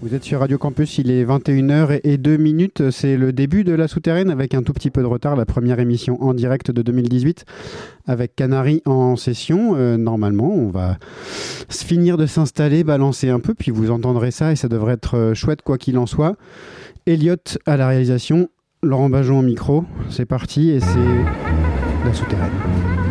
Vous êtes sur Radio Campus, il est 21h et 2 minutes. C'est le début de la souterraine avec un tout petit peu de retard. La première émission en direct de 2018 avec Canary en session. Euh, normalement, on va finir de s'installer, balancer un peu, puis vous entendrez ça et ça devrait être euh, chouette quoi qu'il en soit. Elliot à la réalisation, Laurent Bajon au micro. C'est parti et c'est la souterraine.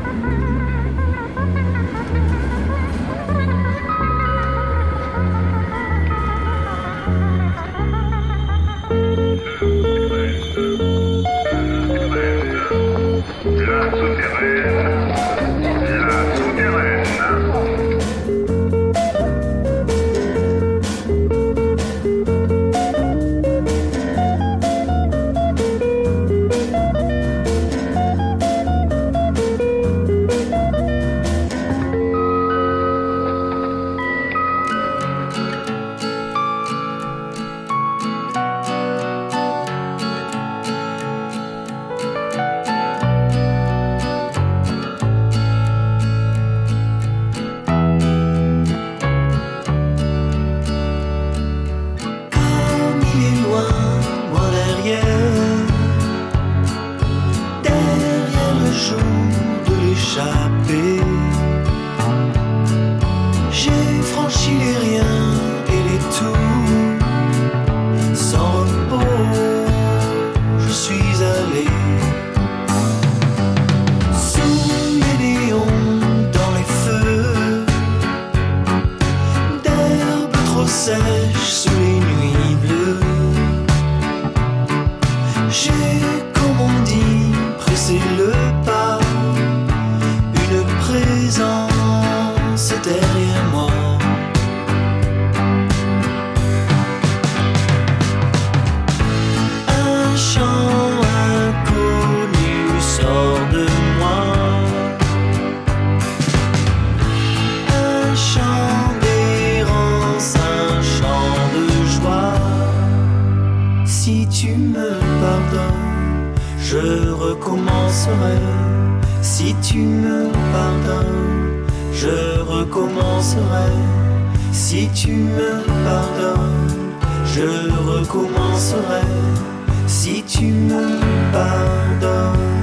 man. si tu me pardonnes. Je recommencerai si tu me pardonnes. Je recommencerai si tu me pardonnes.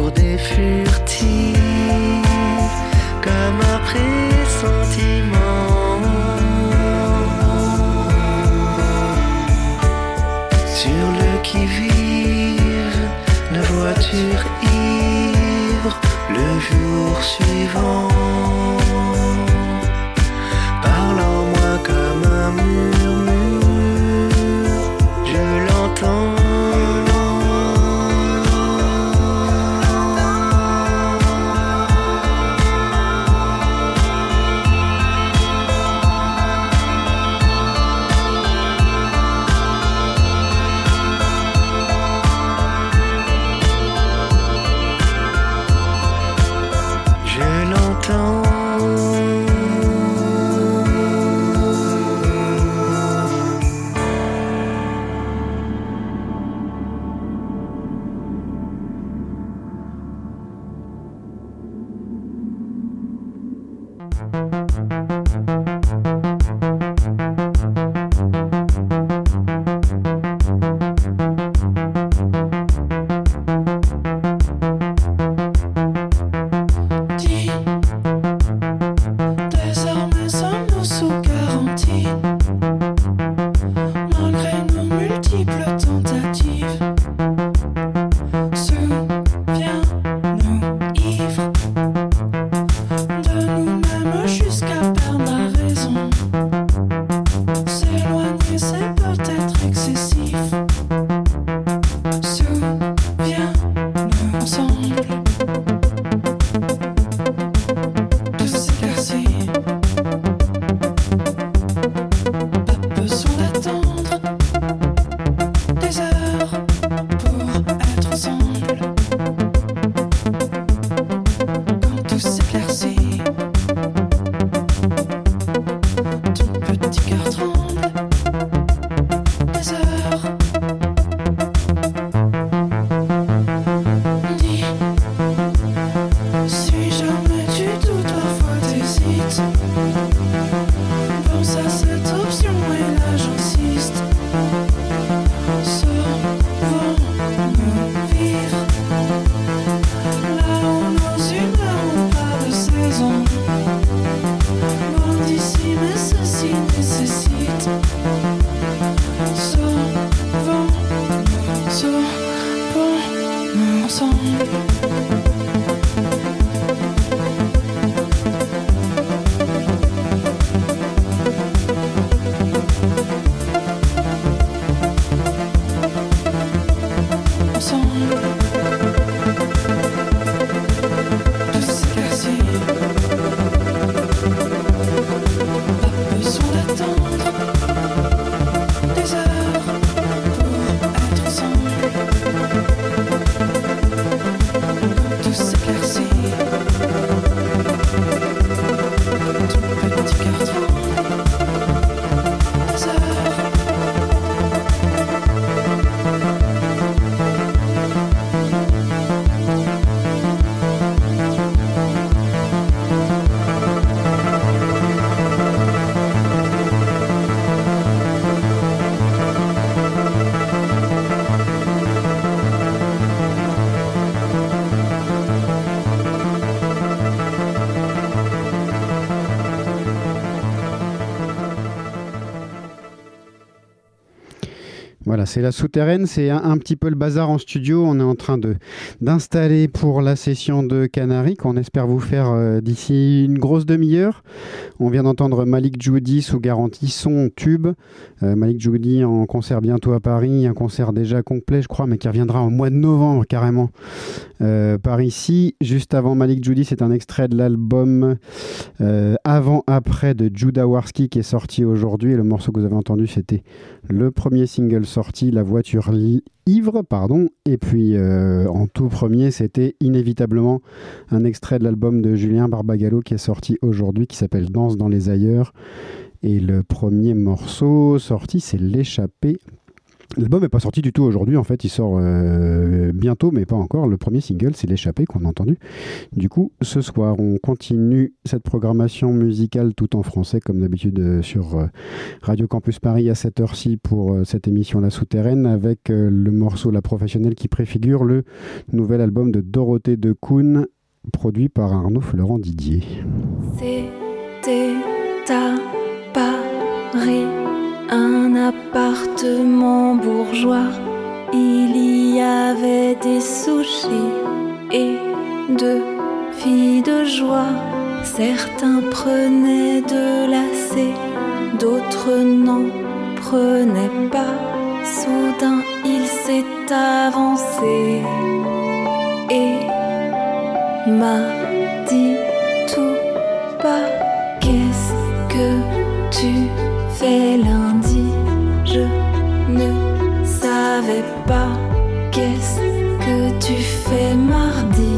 pour des furtifs, comme un pressentiment. Sur le qui-vive, la voiture ivre, le jour suivant. C'est la souterraine, c'est un, petit peu le bazar en studio. On est en train d'installer pour la session de Canary qu'on espère vous faire euh, d'ici une grosse demi-heure. On vient d'entendre Malik Joudi sous garantie son tube. Euh, Malik Joudi en concert bientôt à Paris, un concert déjà complet, je crois, mais qui reviendra au mois de novembre carrément euh, par ici. Juste avant Malik Joudi, c'est un extrait de l'album euh, Avant Après de Judah Warski qui est sorti aujourd'hui. Le morceau que vous avez entendu, c'était le premier single sorti, La voiture ivre, pardon. Et puis euh, en tout premier, c'était inévitablement un extrait de l'album de Julien Barbagallo qui est sorti aujourd'hui, qui s'appelle Danse dans les ailleurs. Et le premier morceau sorti, c'est L'échappée. L'album n'est pas sorti du tout aujourd'hui, en fait, il sort euh, bientôt, mais pas encore. Le premier single, c'est L'échappée qu'on a entendu. Du coup, ce soir, on continue cette programmation musicale tout en français, comme d'habitude euh, sur euh, Radio Campus Paris à cette heure-ci pour cette émission La Souterraine, avec le morceau La Professionnelle qui préfigure le nouvel album de Dorothée de Kuhn, produit par Arnaud Florent Didier. C'était Paris, un appartement bourgeois. Il y avait des sushis et deux filles de joie. Certains prenaient de lacets, d'autres n'en prenaient pas. Soudain, il s'est avancé et m'a dit tout pas qu'est-ce que tu fais lundi je ne savais pas. Qu'est-ce que tu fais mardi?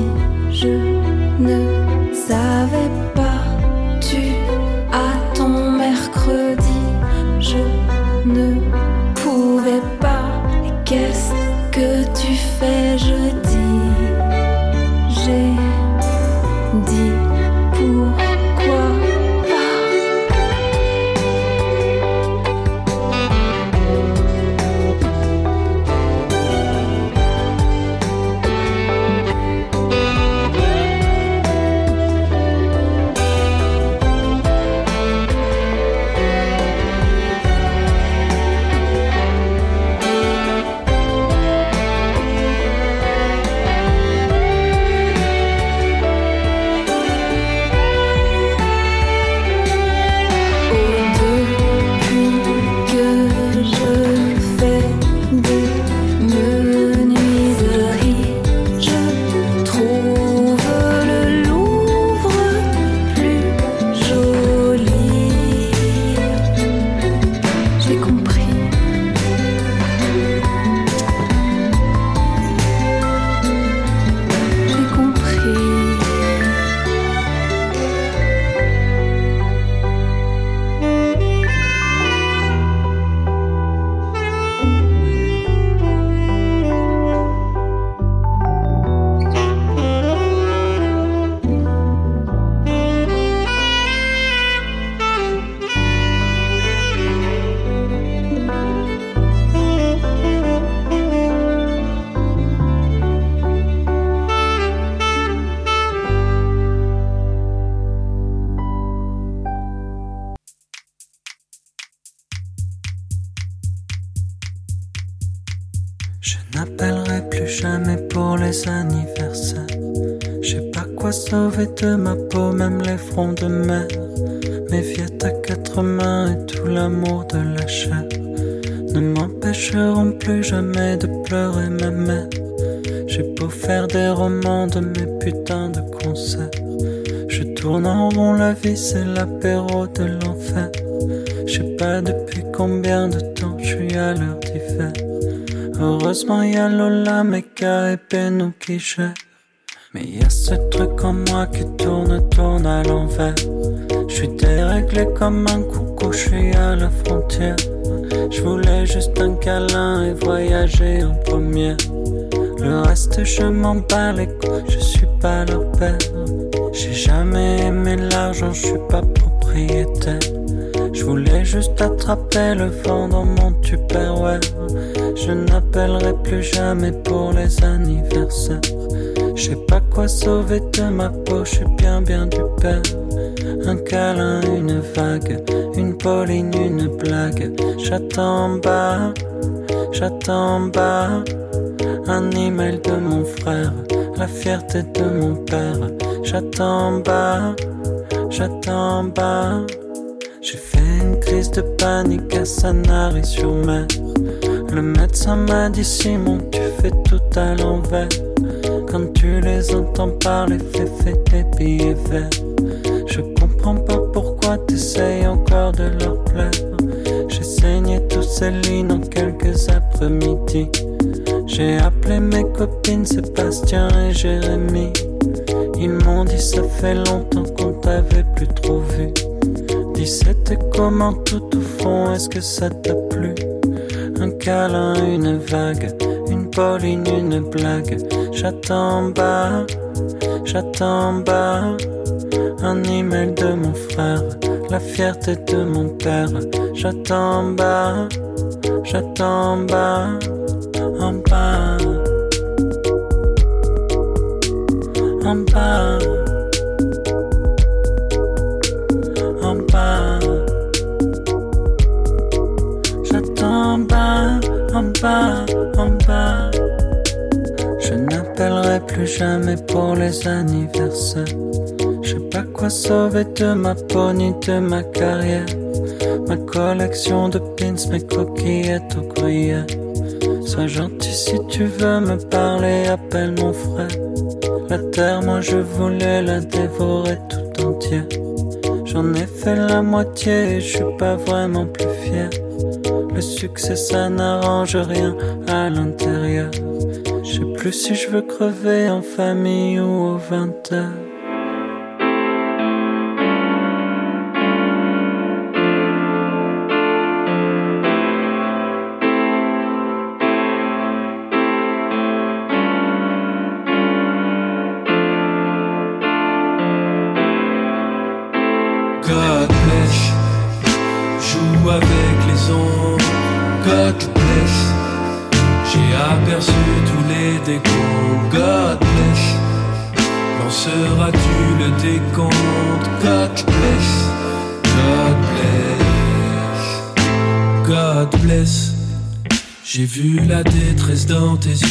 Mais y a ce truc en moi qui tourne, tourne à l'envers. Je suis déréglé comme un coucou, je suis à la frontière. Je voulais juste un câlin et voyager en première. Le reste, je m'en bats les couilles, pour les anniversaires. Je sais pas quoi sauver de ma peau, je suis bien bien du père. Un câlin, une vague, une pauline, une blague. J'attends en bas, J'attends en bas un email de mon frère, la fierté de mon père. J'attends en bas, j'attends en bas. J'ai fait une crise de panique à Sanary-sur-Mer. Le médecin m'a dit Simon, tu fais tout à l'envers. Quand tu les entends parler, fais, fais tes billets verts. Je comprends pas pourquoi t'essayes encore de leur plaire. J'ai saigné tous ces lignes en quelques après-midi. J'ai appelé mes copines Sébastien et Jérémy. Ils m'ont dit ça fait longtemps qu'on t'avait plus trop vu. Dis c'était comment tout au fond, est-ce que ça t'a plu? Un câlin, une vague, pauline, une blague. J'attends en bas, j'attends en bas. Un email de mon frère, la fierté de mon père. J'attends en bas, j'attends en bas, en bas. En bas. En bas, en bas. Je n'appellerai plus jamais pour les anniversaires. Je sais pas quoi sauver de ma peau ni de ma carrière. Ma collection de pins, mes coquillettes au gruyère. Sois gentil si tu veux me parler, appelle mon frère. La terre, moi je voulais la dévorer tout entière. J'en ai fait la moitié et je suis pas vraiment plus fier. Le succès ça n'arrange rien à l'intérieur. Je sais plus si je veux crever en famille ou au 20 heures.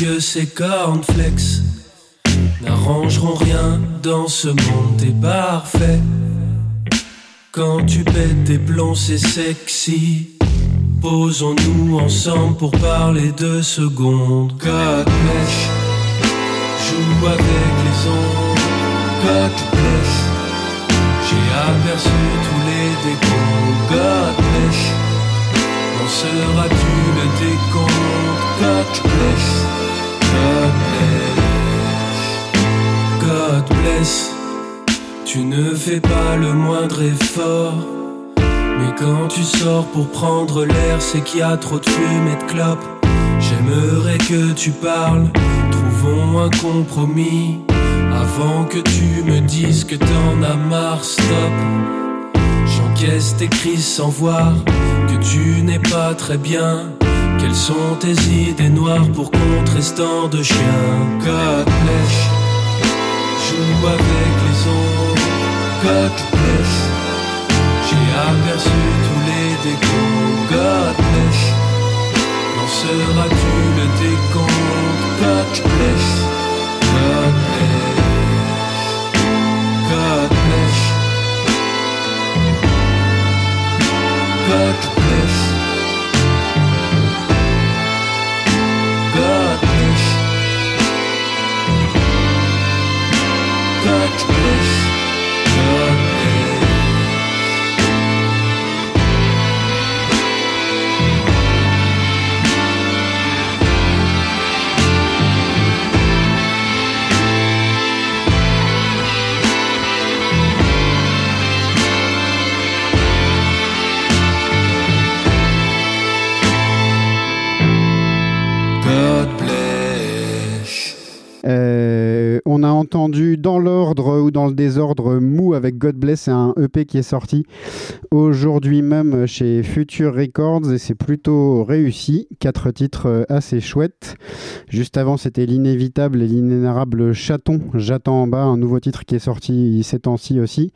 Yeux, ces cornflakes n'arrangeront rien dans ce monde, t'es parfait. Quand tu pètes tes plombs, c'est sexy. Posons-nous ensemble pour parler de secondes. Bless, joue avec les. God bless, j'ai aperçu tous les décombres. God bless, lanceras-tu le décompte? God bless, God bless, God bless. Tu ne fais pas le moindre effort. Mais quand tu sors pour prendre l'air, c'est qu'il y a trop de fumée de clope. J'aimerais que tu parles, trouvons un compromis. Avant que tu me dises que t'en as marre, stop. J'encaisse tes crises sans voir que tu n'es pas très bien. Quelles sont tes idées noires pour contrestant de chien Quatre joue avec les ondes. Quatre j'ai aperçu tous les décors. Quatre flèches, n'en seras-tu le décompte Quatre flèches, quatre flèches, quatre You. Dans l'ordre ou dans le désordre Mou avec God Bless, c'est un EP qui est sorti aujourd'hui même chez Future Records et c'est plutôt réussi. Quatre titres euh, assez chouettes. Juste avant, c'était l'inévitable et l'inénarrable Chaton, J'attends en bas, un nouveau titre qui est sorti ces temps-ci aussi.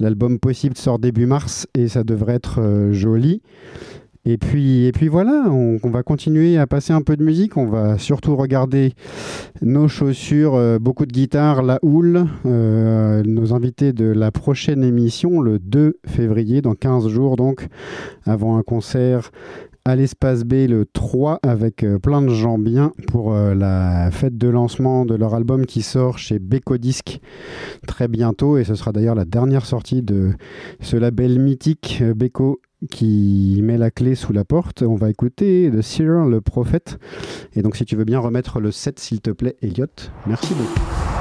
L'album Possible sort début mars et ça devrait être euh, joli. Et puis, et puis voilà, on, va continuer à passer un peu de musique. On va surtout regarder nos chaussures, euh, beaucoup de guitare, la houle. euh, nos invités de la prochaine émission, le 2 février, dans 15 jours donc, avant un concert à l'espace B le 3 avec euh, plein de gens bien pour la fête de lancement de leur album qui sort chez Beko Disc très bientôt et ce sera d'ailleurs la dernière sortie de ce label mythique Beko qui met la clé sous la porte. On va écouter de Seer le prophète. Et donc si tu veux bien remettre le set s'il te plaît Elliot. Merci beaucoup.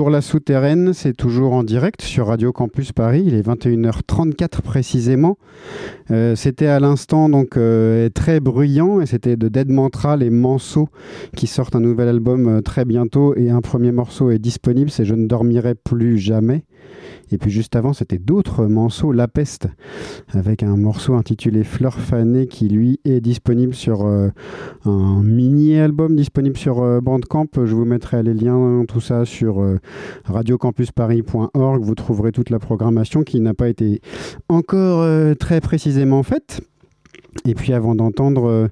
Toujours la souterraine, c'est toujours en direct sur Radio Campus Paris, il est 21h34 précisément. Euh, c'était à l'instant donc euh, très bruyant et c'était de Dead Mantra, les Manceaux qui sortent un nouvel album euh, très bientôt et un premier morceau est disponible, c'est Je ne dormirai plus jamais. Et puis juste avant, c'était d'autres morceaux, La Peste, avec un morceau intitulé Fleur fanée qui lui est disponible sur un mini-album disponible sur Bandcamp. Je vous mettrai les liens, tout ça sur radiocampusparis.org. Vous trouverez toute la programmation qui n'a pas été encore très précisément faite. Et puis avant d'entendre euh,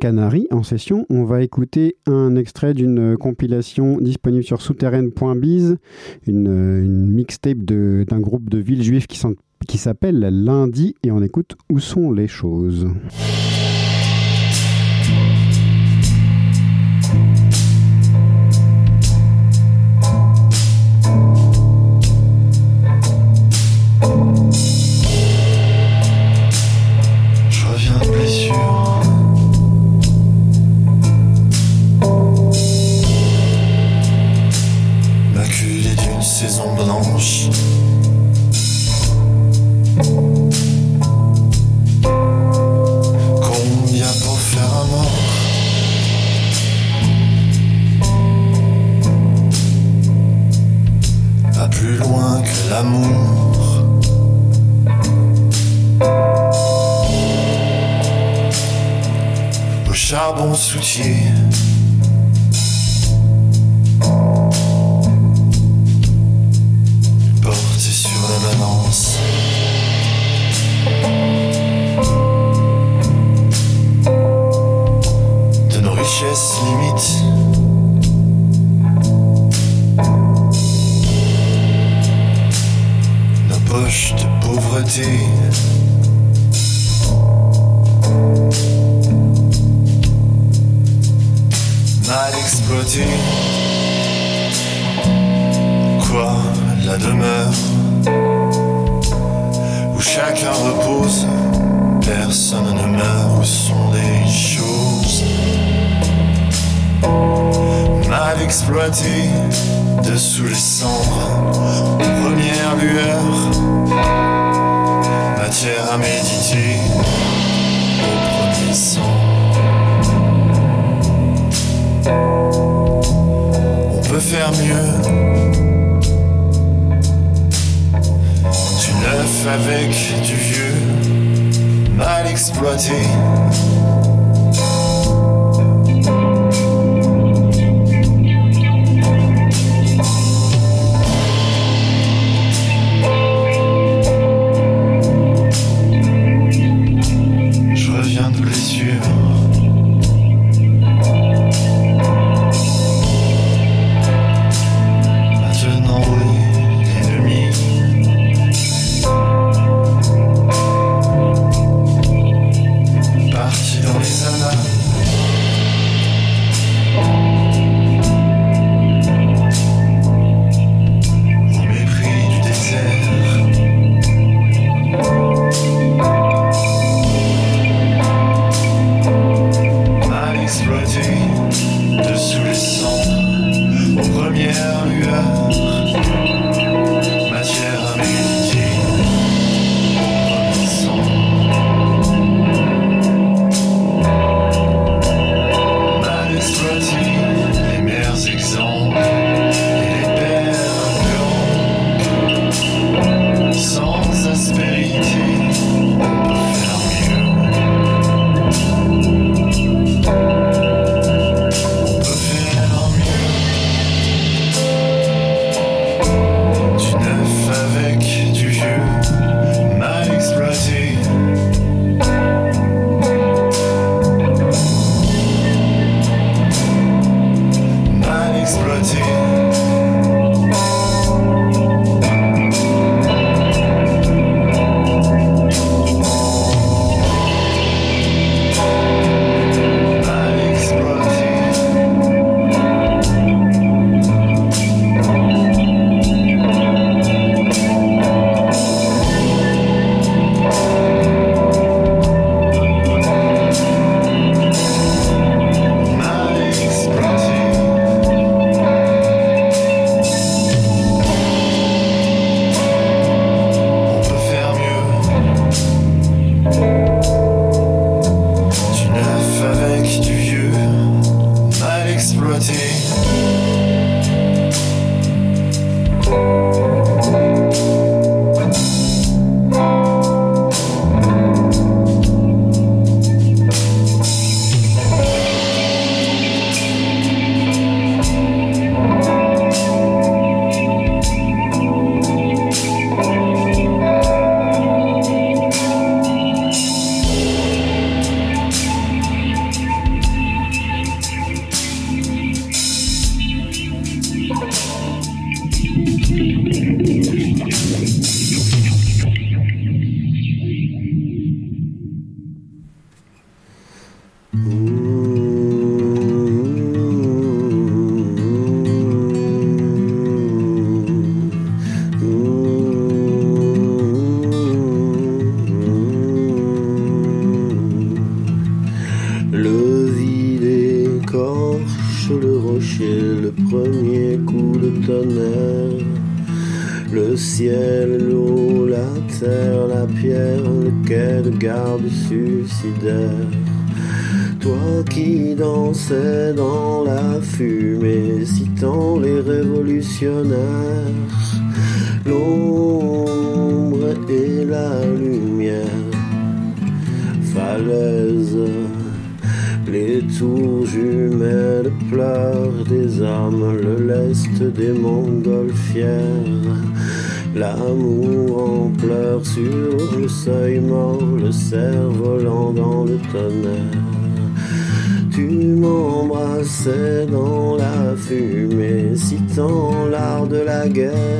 Canary en session, on va écouter un extrait d'une compilation disponible sur souterraine.biz, une, euh, une mixtape d'un groupe de villes juives qui s'appelle Lundi, et on écoute Où sont les choses? Saison blanche. Combien pour faire un mort Pas plus loin que l'amour. au charbon soutier. Porté sur la balance. De nos richesses limites. Nos poches de pauvreté. mal exploité. Quoi, la demeure où chacun repose, personne ne meurt, où sont les choses? Mal exploitées dessous les cendres, première lueur, matière à méditer au premier. On peut faire mieux. Neuf avec du vieux, mal exploité. M'embrassais dans la fumée, citant l'art de la guerre.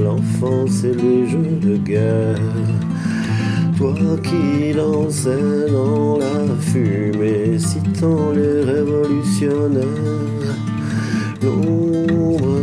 L'enfance et les jeux de guerre. Toi qui dansais dans la fumée, citant les révolutionnaires, l'ombre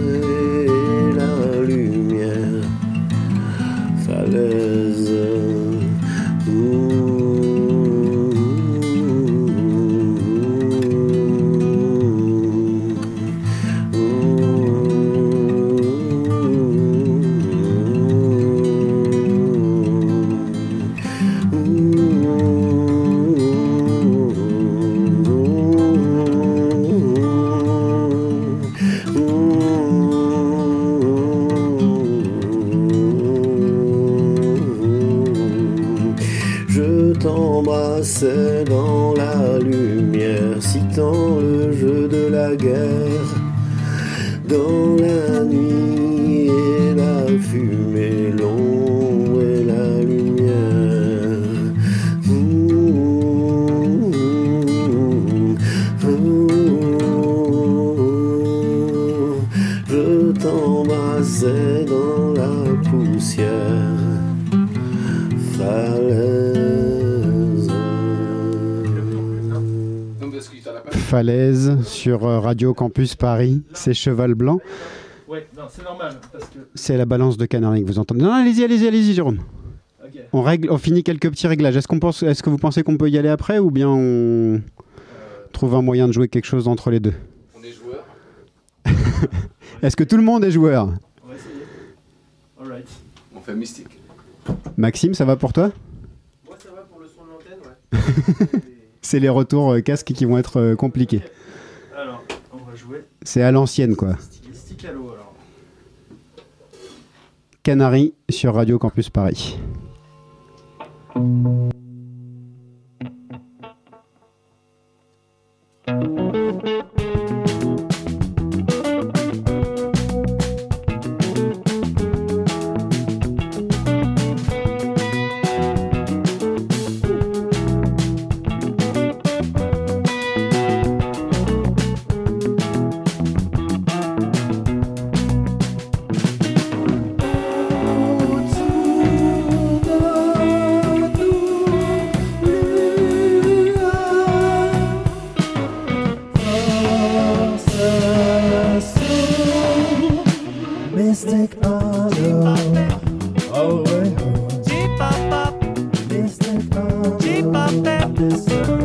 Radio Campus Paris, c'est Cheval Blanc. Ouais, non, c'est normal, parce que... C'est la balance de Canary que vous entendez? Non, allez-y, allez-y, allez-y, Jérôme. On, règle, on finit quelques petits réglages. Est-ce, qu'on pense, est-ce que vous pensez qu'on peut y aller après ou bien on trouve un moyen de jouer quelque chose entre les deux? On est joueur. Est-ce que tout le monde est joueur? On va essayer. Alright. On fait mystique. Maxime, ça va pour toi? Moi, ça va pour le son de l'antenne, ouais. C'est les retours euh, casques qui vont être euh, compliqués. Alors, on va jouer C'est à l'ancienne, quoi. stylistique à l'eau, alors. Canary sur Radio Campus Paris. Jeep Baptist.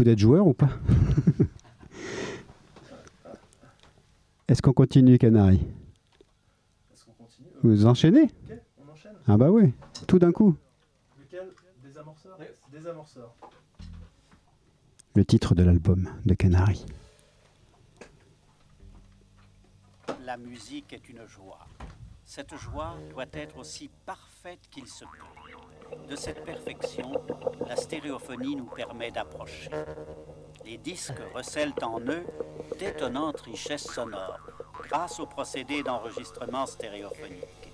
Coup d'être joueur ou pas Est-ce qu'on continue, Canary Est-ce qu'on continue Vous enchaînez Ok, on enchaîne. Ah bah oui, tout d'un coup. Lequel Désamorceur Désamorceur. Le titre de l'album de Canary. La musique est une joie. Cette joie doit être aussi parfaite qu'il se peut. De cette perfection, la stéréophonie nous permet d'approcher. Les disques recèlent en eux d'étonnantes richesses sonores grâce au procédé d'enregistrement stéréophonique.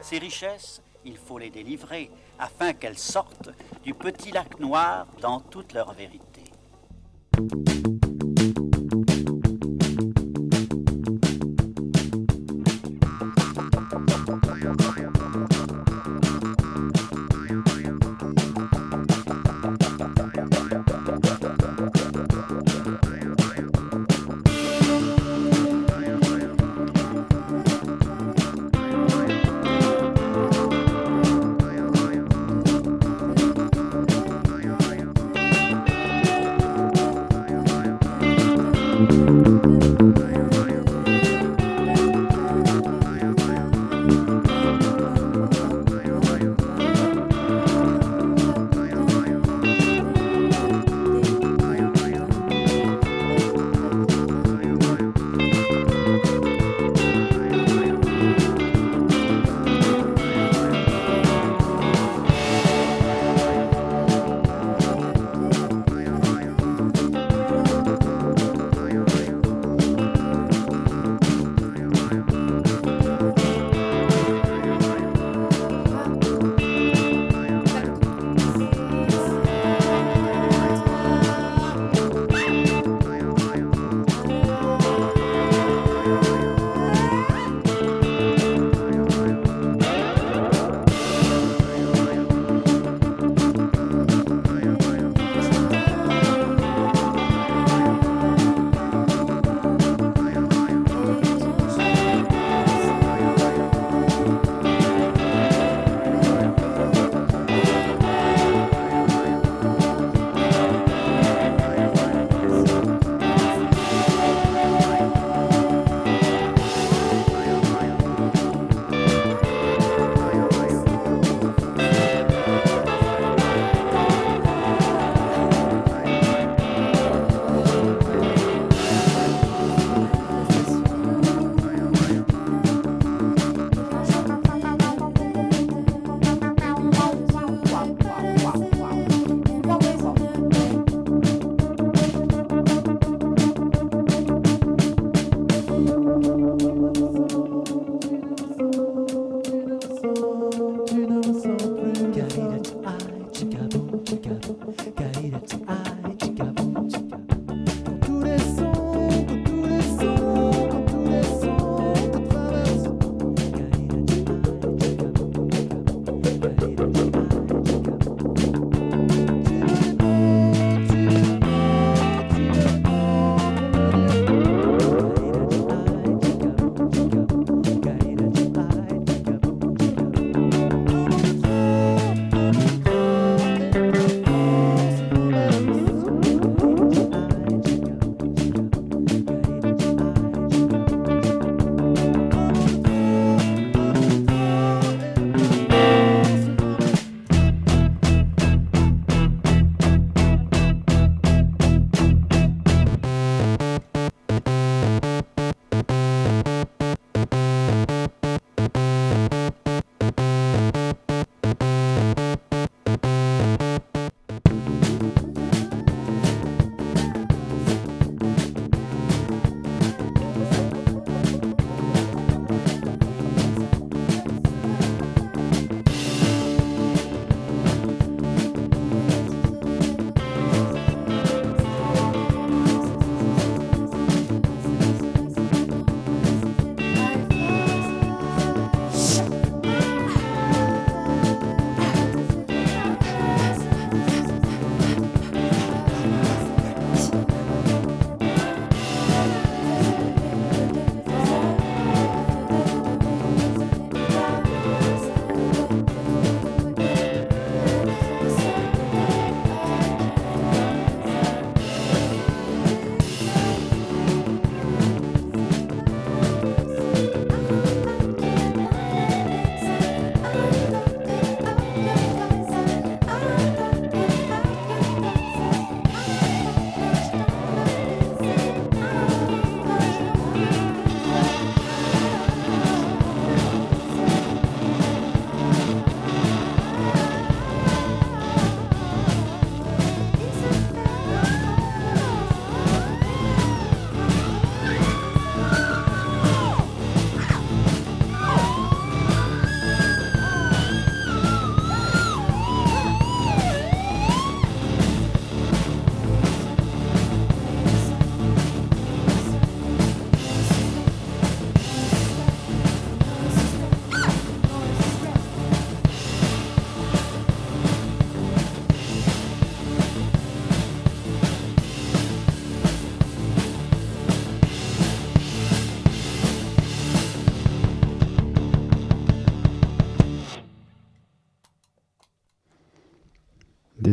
Ces richesses, il faut les délivrer afin qu'elles sortent du petit lac noir dans toute leur vérité.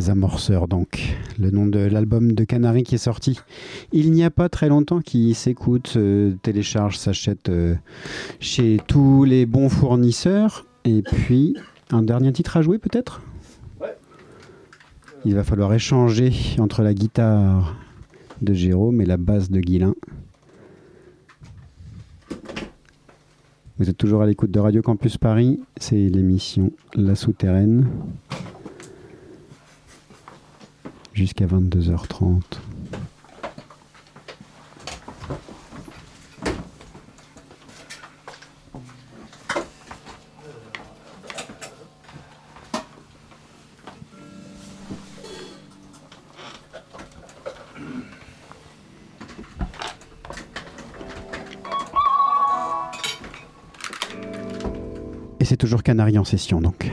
Des amorceurs, donc. Le nom de l'album de Canary qui est sorti il n'y a pas très longtemps, qui s'écoute, euh, télécharge, s'achète euh, chez tous les bons fournisseurs. Et puis, un dernier titre à jouer peut-être? Il va falloir échanger entre la guitare de Jérôme et la basse de Guilin. Vous êtes toujours à l'écoute de Radio Campus Paris, c'est l'émission La Souterraine. Jusqu'à 22h30. Et c'est toujours Canary en session donc.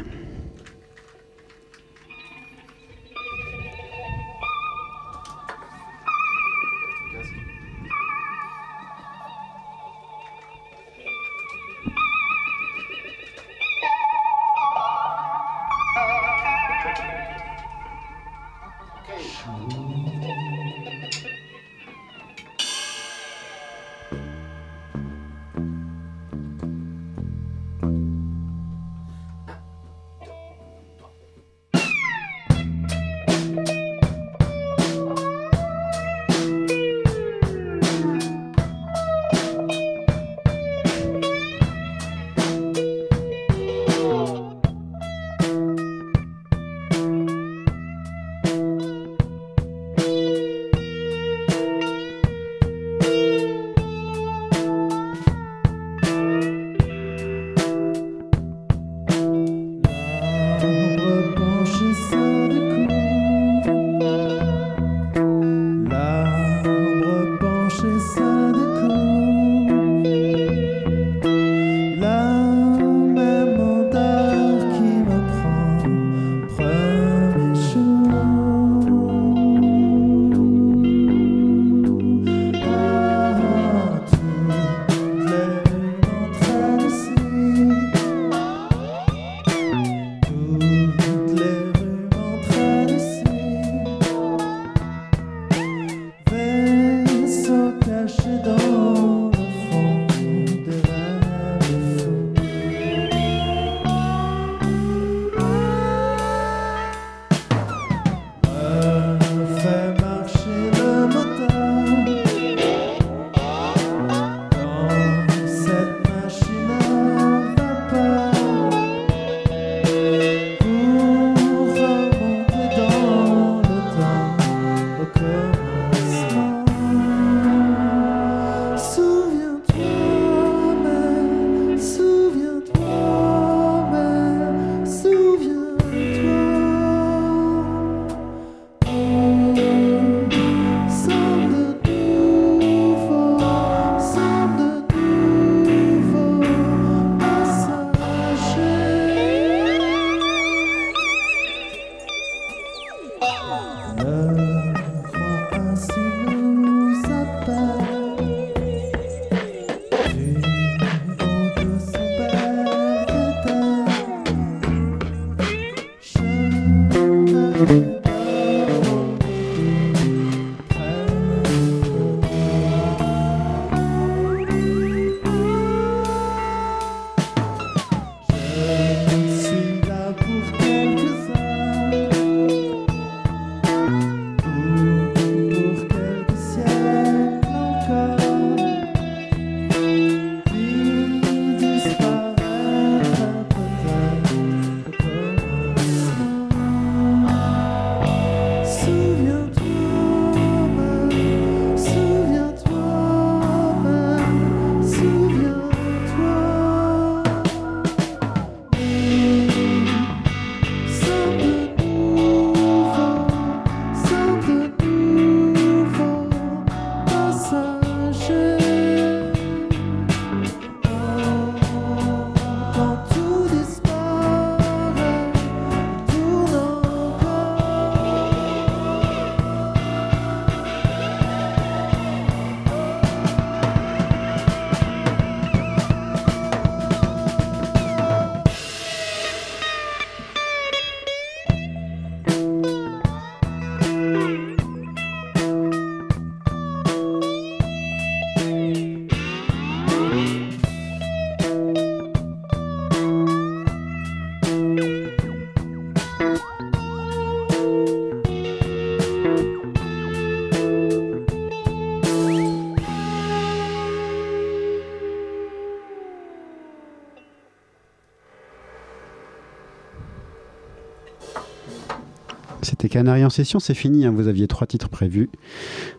Canaries en session, c'est fini. Hein, vous aviez trois titres prévus.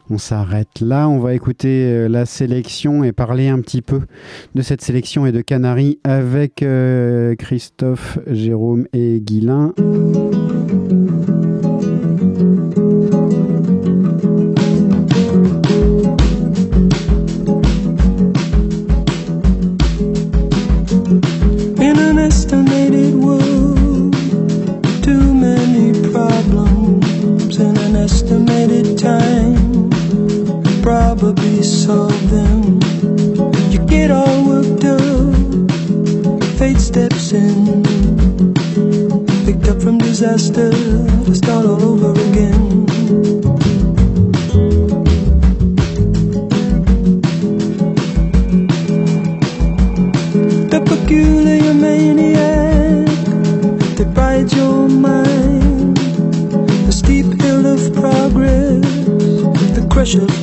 On s'arrête là. On va écouter euh, la sélection et parler un petit peu de cette sélection et de Canaries avec euh, Christophe, Jérôme et Guilain. estimated time probably solve them. You get all worked up, fate steps in, picked up from disaster to start all over.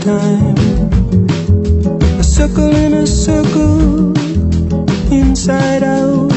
time. A circle in a circle, inside out.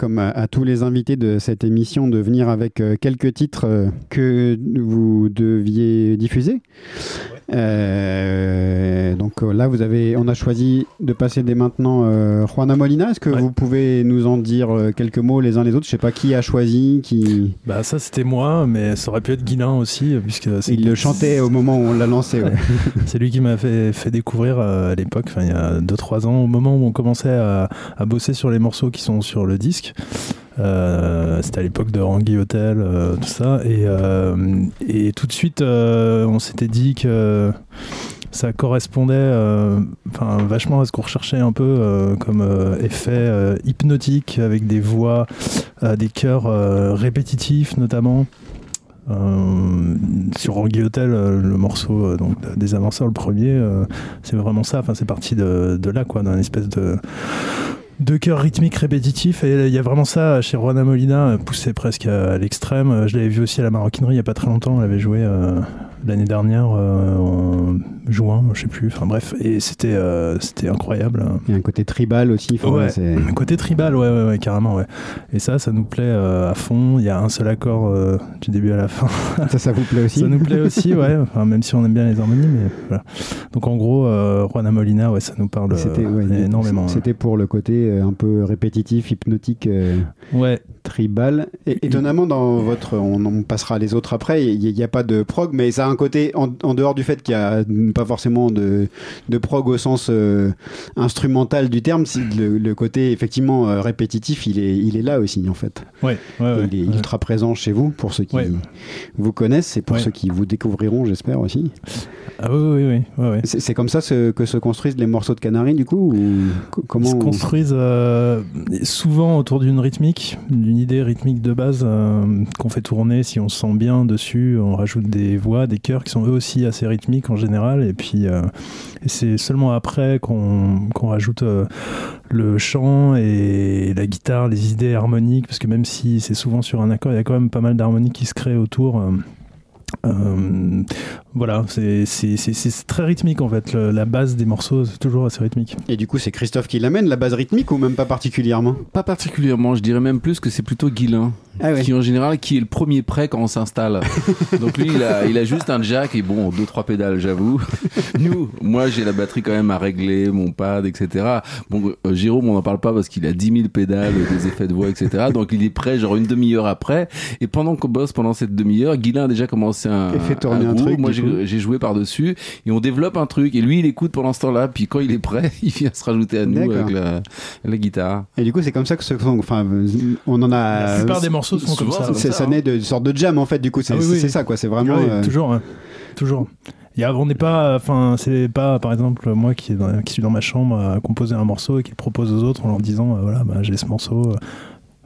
Comme à, tous les invités de cette émission, de venir avec euh, quelques titres euh, que vous deviez diffuser. Euh, donc euh, là, vous avez, on a choisi de passer dès maintenant euh, Juana Molina. Est-ce que vous pouvez nous en dire euh, quelques mots les uns les autres? Je sais pas qui a choisi, qui. Bah ça c'était moi, mais ça aurait pu être Guilin aussi, puisque Il le chantait au moment où on l'a lancé. ouais. c'est lui qui m'a fait, fait découvrir à l'époque, il y a 2-3 ans, au moment où on commençait à, à bosser sur les morceaux qui sont sur le disque. Euh, C'était à l'époque de Rangi Hotel, euh, tout ça, et, euh, et tout de suite on s'était dit que ça correspondait vachement à ce qu'on recherchait un peu comme effet hypnotique avec des voix, des chœurs répétitifs notamment. Sur Rangi Hotel, le morceau donc, des avanceurs, le premier, c'est vraiment ça. C'est parti de, de là, quoi, d'un espèce de de chœur rythmique répétitif et il y a vraiment ça chez Juana Molina poussé presque à l'extrême. Je l'avais vu aussi à la maroquinerie il y a pas très longtemps elle avait joué euh, l'année dernière euh, en juin je sais plus enfin bref et c'était euh, c'était incroyable Il y a un côté tribal aussi. enfin, Ouais, un côté tribal, ouais, ouais, ouais, carrément, ouais. Et ça, ça nous plaît euh, à fond. Il y a un seul accord euh, du début à la fin. Ça, ça vous plaît aussi Ça nous plaît aussi, ouais. Enfin, même si on aime bien les harmonies, mais voilà. Donc en gros, euh, Juana Molina, ouais, ça nous parle C'était euh, ouais, énormément. ouais. C'était pour le côté euh, un peu répétitif, hypnotique, euh, Ouais. tribal. Et, étonnamment, dans votre, on, on passera les autres après. Il n'y a, pas de prog, mais ça a un côté en, en dehors du fait qu'il n'y a pas forcément de, de prog au sens euh, instrumental du terme. si Le, le côté effectivement euh, répétitif, il est, il est là aussi en fait. Ouais, ouais, ouais. il est ultra présent chez vous pour ceux qui vous connaissent et pour ceux qui vous découvriront, j'espère aussi. Ah oui, oui, oui. C'est comme ça ce- que se construisent les morceaux de Canary du coup ou co- comment Ils se on- construisent euh, souvent autour d'une rythmique, d'une idée rythmique de base qu'on fait tourner. Si on se sent bien dessus, on rajoute des voix, des chœurs qui sont eux aussi assez rythmiques en général. Et puis, euh, et c'est seulement après qu'on qu'on rajoute euh, le chant et la guitare, les idées harmoniques, parce que même si c'est souvent sur un accord, il y a quand même pas mal d'harmonies qui se créent autour. euh, euh, voilà, c'est c'est- c'est- c'est très rythmique en fait. Le- la base des morceaux, c'est toujours assez rythmique. Et du coup, c'est Christophe qui l'amène, la base rythmique ou même pas particulièrement? Pas particulièrement, je dirais même plus que c'est plutôt Guilin. Ah ouais. Qui en général qui est le premier prêt quand on s'installe. Donc lui il a, il a juste un jack et bon deux trois pédales j'avoue. Nous, moi j'ai la batterie quand même à régler, mon pad etc. Bon euh, Jérôme on n'en parle pas parce qu'il a 10 000 pédales, des effets de voix etc. Donc il est prêt genre une demi-heure après. Et pendant qu'on bosse pendant cette demi-heure, Guilin a déjà commencé un, fait tourner un groove. truc, Moi j'ai joué par dessus et on développe un truc et lui il écoute pendant ce temps-là. Puis quand il est prêt, il vient se rajouter à nous avec la, la guitare. Et du coup, c'est comme ça que ce enfin, on en a. La plupart des morceaux sont comme ça. C'est- Ça naît de une sorte de jam en fait. Du coup, c'est Ah oui, oui. ça quoi. C'est vraiment. Ouais, euh, toujours, ouais. toujours. Il y a- on n'est pas, enfin, c'est pas, par exemple, moi qui, est dans- qui suis dans ma chambre à composer un morceau et qui le propose aux autres en leur disant, euh, voilà, bah, j'ai ce morceau, euh,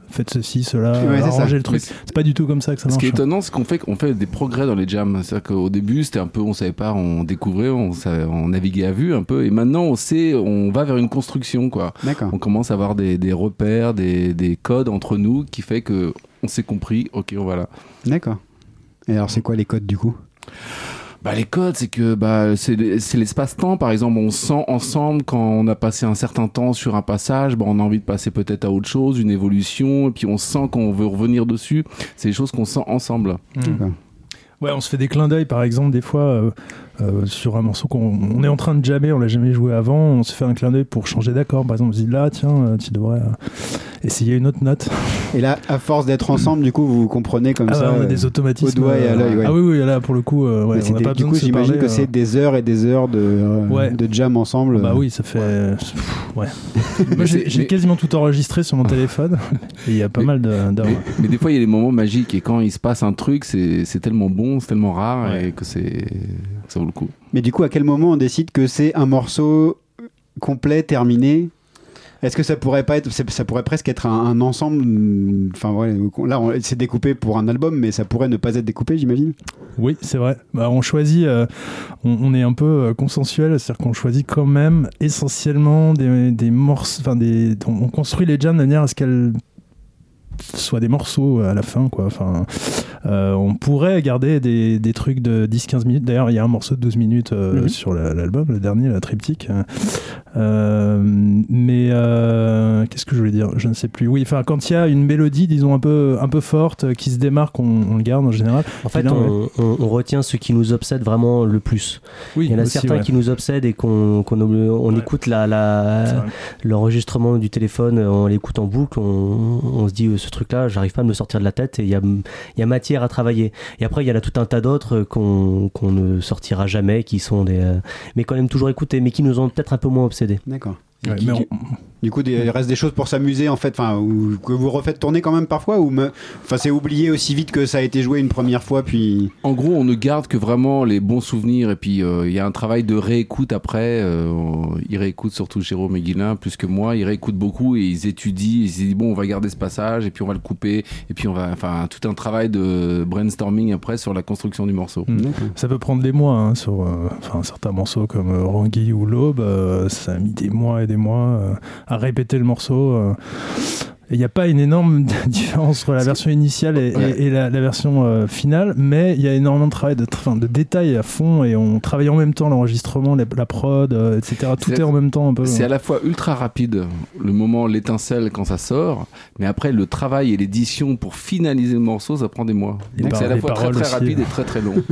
faites ceci, cela, Ouais, c'est ça. arrangez le truc. C'est pas du tout comme ça que ça Ce marche. qui est étonnant, c'est qu'on fait, on fait des progrès dans les jams. C'est-à-dire qu'au début, c'était un peu, on savait pas, on découvrait, on, savait- on naviguait à vue un peu. Et maintenant, on sait, on va vers une construction, quoi. D'accord. On commence à avoir des, des repères, des, des codes entre nous qui fait que on s'est compris. Ok, on va là. D'accord. Et alors, c'est quoi les codes du coup? Bah, les codes, c'est que bah, c'est c'est l'espace-temps. Par exemple, on sent ensemble quand on a passé un certain temps sur un passage, bah, on a envie de passer peut-être à autre chose, une évolution, et puis on sent qu'on veut revenir dessus. C'est des choses qu'on sent ensemble. Hmm. Ouais, on se fait des clins d'œil, par exemple, des fois, euh, euh, sur un morceau qu'on on est en train de jammer, on l'a jamais joué avant, on se fait un clin d'œil pour changer d'accord. Par exemple, on se dit là, tiens, euh, tu devrais euh, essayer une autre note. Et là, à force d'être ensemble, du coup, vous comprenez comme Ah ça. on a des automatismes. Au doigt et à l'œil. ouais. Ah oui, oui, là, pour le coup, euh, ouais, on des- pas du coup, j'imagine parler, que c'est des heures et des heures de, euh, Ouais. de jam ensemble. Bah oui, ça fait. Ouais. Moi, Mais j'ai quasiment tout enregistré sur mon téléphone. Et il y a pas Mais- mal de- d'heures. Mais, mais des fois, il y a des moments magiques et quand il se passe un truc, c'est c'est tellement bon, c'est tellement rare Ouais. et que c'est ça vaut le coup. Mais du coup, à quel moment on décide que c'est un morceau complet, terminé? Est-ce que ça pourrait pas être, ça pourrait presque être un, un ensemble mm, Enfin, ouais, là, c'est découpé pour un album, mais ça pourrait ne pas être découpé, j'imagine? Oui, c'est vrai. Bah, on choisit, euh, on, on est un peu euh, consensuel, c'est-à-dire qu'on choisit quand même essentiellement des, des morceaux, enfin des, on on construit les jams de manière à ce qu'elles soient des morceaux à la fin, quoi. Enfin, Euh, on pourrait garder des, des trucs de 10-15 minutes. D'ailleurs, il y a un morceau de 12 minutes euh, Mhm. sur la- l'album, le dernier, la triptyque. Euh, mais euh, qu'est-ce que je voulais dire? Je ne sais plus. Oui, enfin, quand il y a une mélodie, disons un peu, un peu forte, euh, qui se démarque, on, on le garde en général. En fait, là, on, on- on retient ce qui nous obsède vraiment le plus. Oui, Il y en a aussi, certains ouais. qui nous obsèdent et qu'on qu'on on écoute la- la- l'enregistrement du téléphone, on l'écoute en boucle, on, se dit euh, ce truc-là, j'arrive pas à me le sortir de la tête et il y a, il y a matière à travailler. Et après, il y en a tout un tas d'autres qu'on qu'on ne sortira jamais, qui sont des. euh, mais quand même toujours écoutés, mais qui nous ont peut-être un peu moins obsédés. D'accord. Ouais, Qui- mais on- du, coup, des- il reste des choses pour s'amuser en fait, enfin, ou que vous refaites tourner quand même parfois, ou me- enfin, c'est oublié aussi vite que ça a été joué une première fois, puis. En gros, on ne garde que vraiment les bons souvenirs et puis euh, il y a un travail de réécoute après. euh, ils réécoutent surtout Jérôme et Guilain plus que moi. Ils réécoutent beaucoup et ils étudient. Ils se disent bon, on va garder ce passage et puis on va le couper et puis on va, enfin, tout un travail de brainstorming après sur la construction du morceau. Mm. Ça peut prendre des mois hein, sur euh, enfin, certains morceaux comme euh, Rangui ou L'Aube. euh, ça a mis des mois et des mois euh, répéter le morceau. Euh. Il n'y a pas une énorme différence entre la version initiale et, et- Ouais. et la, la version euh, finale, mais il y a énormément de travail, de, enfin, de détails à fond et on travaille en même temps l'enregistrement, la, la prod, euh, etc. Tout est en même temps un peu. C'est à la fois ultra rapide, le moment, l'étincelle quand ça sort, mais après le travail et l'édition pour finaliser le morceau, ça prend des mois. Donc c'est à la fois très très aussi. rapide et très très long.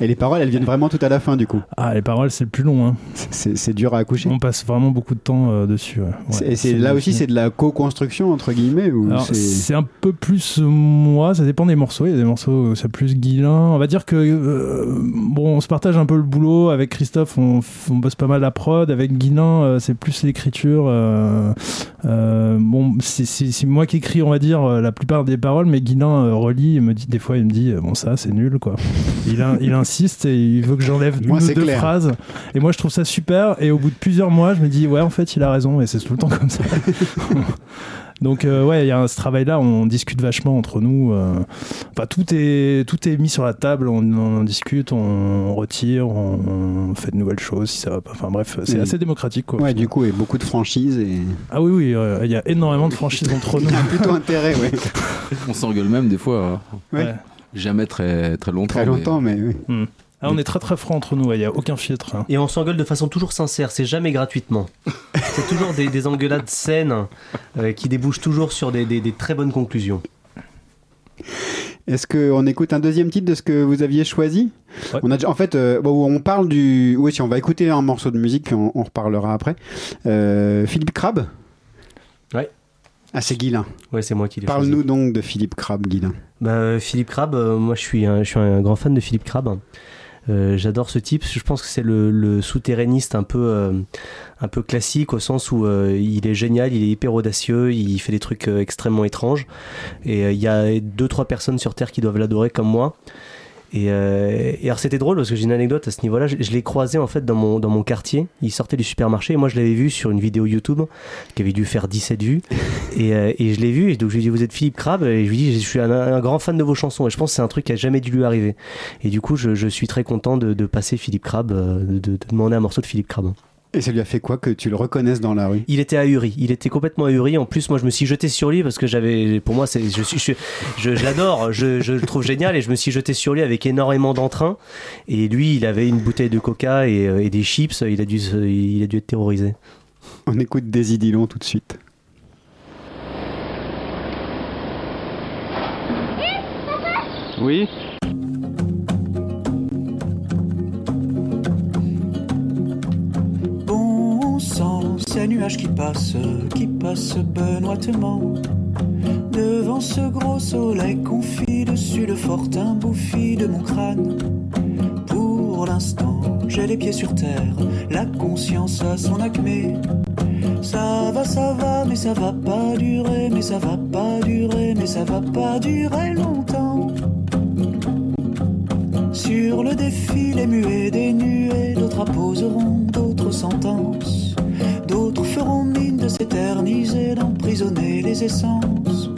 Et les paroles, elles viennent vraiment tout à la fin, du coup. Ah, les paroles, c'est le plus long. Hein. C'est dur à accoucher. On passe vraiment beaucoup de temps euh, dessus. ouais. Ouais, C'est- Et c'est là aussi, c'est de la co-construction entre guillemets, ou c'est. un peu plus moi, ça dépend des morceaux. Il y a des morceaux c'est plus Guilin. On va dire que euh, bon, on se partage un peu le boulot avec Christophe. On, on bosse pas mal la prod. Avec Guilin, euh, c'est plus l'écriture. euh, bon, c'est- moi qui écris, on va dire, la plupart des paroles, mais Guilin relit. Il me dit des fois, il me dit bon ça c'est nul quoi. Il, in- il insiste et il veut que j'enlève une ou deux clair. phrases. Et moi je trouve ça super. Et au bout de plusieurs mois, je me dis ouais en fait il a raison. Et c'est tout le temps comme ça. Donc euh, ouais, il y a ce travail-là, on discute vachement entre nous. euh. Enfin, tout est tout est mis sur la table, on, on en discute, on, retire, on, on fait de nouvelles choses si ça va pas. Enfin bref, c'est Oui. assez démocratique quoi. Ouais, du coup, et beaucoup de franchises et. Ah oui oui, euh, il y a énormément de franchises entre nous. Il y a plutôt intérêt, ouais. On s'engueule même des fois. hein. Ouais. Jamais très très longtemps. Très longtemps, mais. oui. Hmm. Ah, on est très très francs entre nous, il y a aucun filtre. hein. Et on s'engueule de façon toujours sincère, c'est jamais gratuitement. c'est toujours des, des engueulades saines euh, qui débouchent toujours sur des, des- des très bonnes conclusions. Est-ce qu'on écoute un deuxième titre de ce que vous aviez choisi? Ouais. On a déjà- en fait, euh, bon, on parle du. Oui, si on va écouter un morceau de musique, puis on, on reparlera après. Euh, Philippe Crabbe. Ouais. Ah, c'est Guilin. Ouais, c'est moi qui l'ai Parle-nous donc de Philippe Crabbe, Guilin. Bah, euh, Philippe Crabbe, euh, moi je suis, un, je suis un grand fan de Philippe Crabbe. Euh, J'adore ce type. Je pense que c'est le, le souterrainiste un peu, euh, un peu classique au sens où euh, il est génial, il est hyper audacieux, il fait des trucs euh, extrêmement étranges. Et euh, il y a deux trois personnes sur Terre qui doivent l'adorer comme moi. Et, euh, et alors c'était drôle parce que j'ai une anecdote à ce niveau-là. Je, je l'ai croisé en fait dans mon, dans mon quartier. Il sortait du supermarché et moi je l'avais vu sur une vidéo YouTube qui avait dû faire 17 vues. Et, euh, et je l'ai vu et donc je lui ai dit vous êtes Philippe Crabbe et je lui ai dit je suis un, un grand fan de vos chansons et je pense que c'est un truc qui a jamais dû lui arriver. Et du coup je, je suis très content de, de passer Philippe Crabbe, euh, de, de demander un morceau de Philippe Crabbe. Et ça lui a fait quoi que tu le reconnaisses dans la rue? Il était ahuri, il était complètement ahuri. En plus, moi, je me suis jeté sur lui parce que j'avais, pour moi, c'est, je suis, je, je, je l'adore, je, je le trouve génial et je me suis jeté sur lui avec énormément d'entrain. Et lui, il avait une bouteille de coca et, euh, et des chips. Il a dû, il a dû être terrorisé. On écoute Daisy Dillon tout de suite. Oui? Ces nuages qui passent, qui passent benoîtement. Devant ce gros soleil confit dessus le fortin bouffi de mon crâne. Pour l'instant, j'ai les pieds sur terre, la conscience à son acmé. Ça va, ça va, mais ça va pas durer, mais ça va pas durer, mais ça va pas durer longtemps. Sur le défilé muet des nuées, d'autres apposeront d'autres sentences. S'éterniser, d'emprisonner les essences.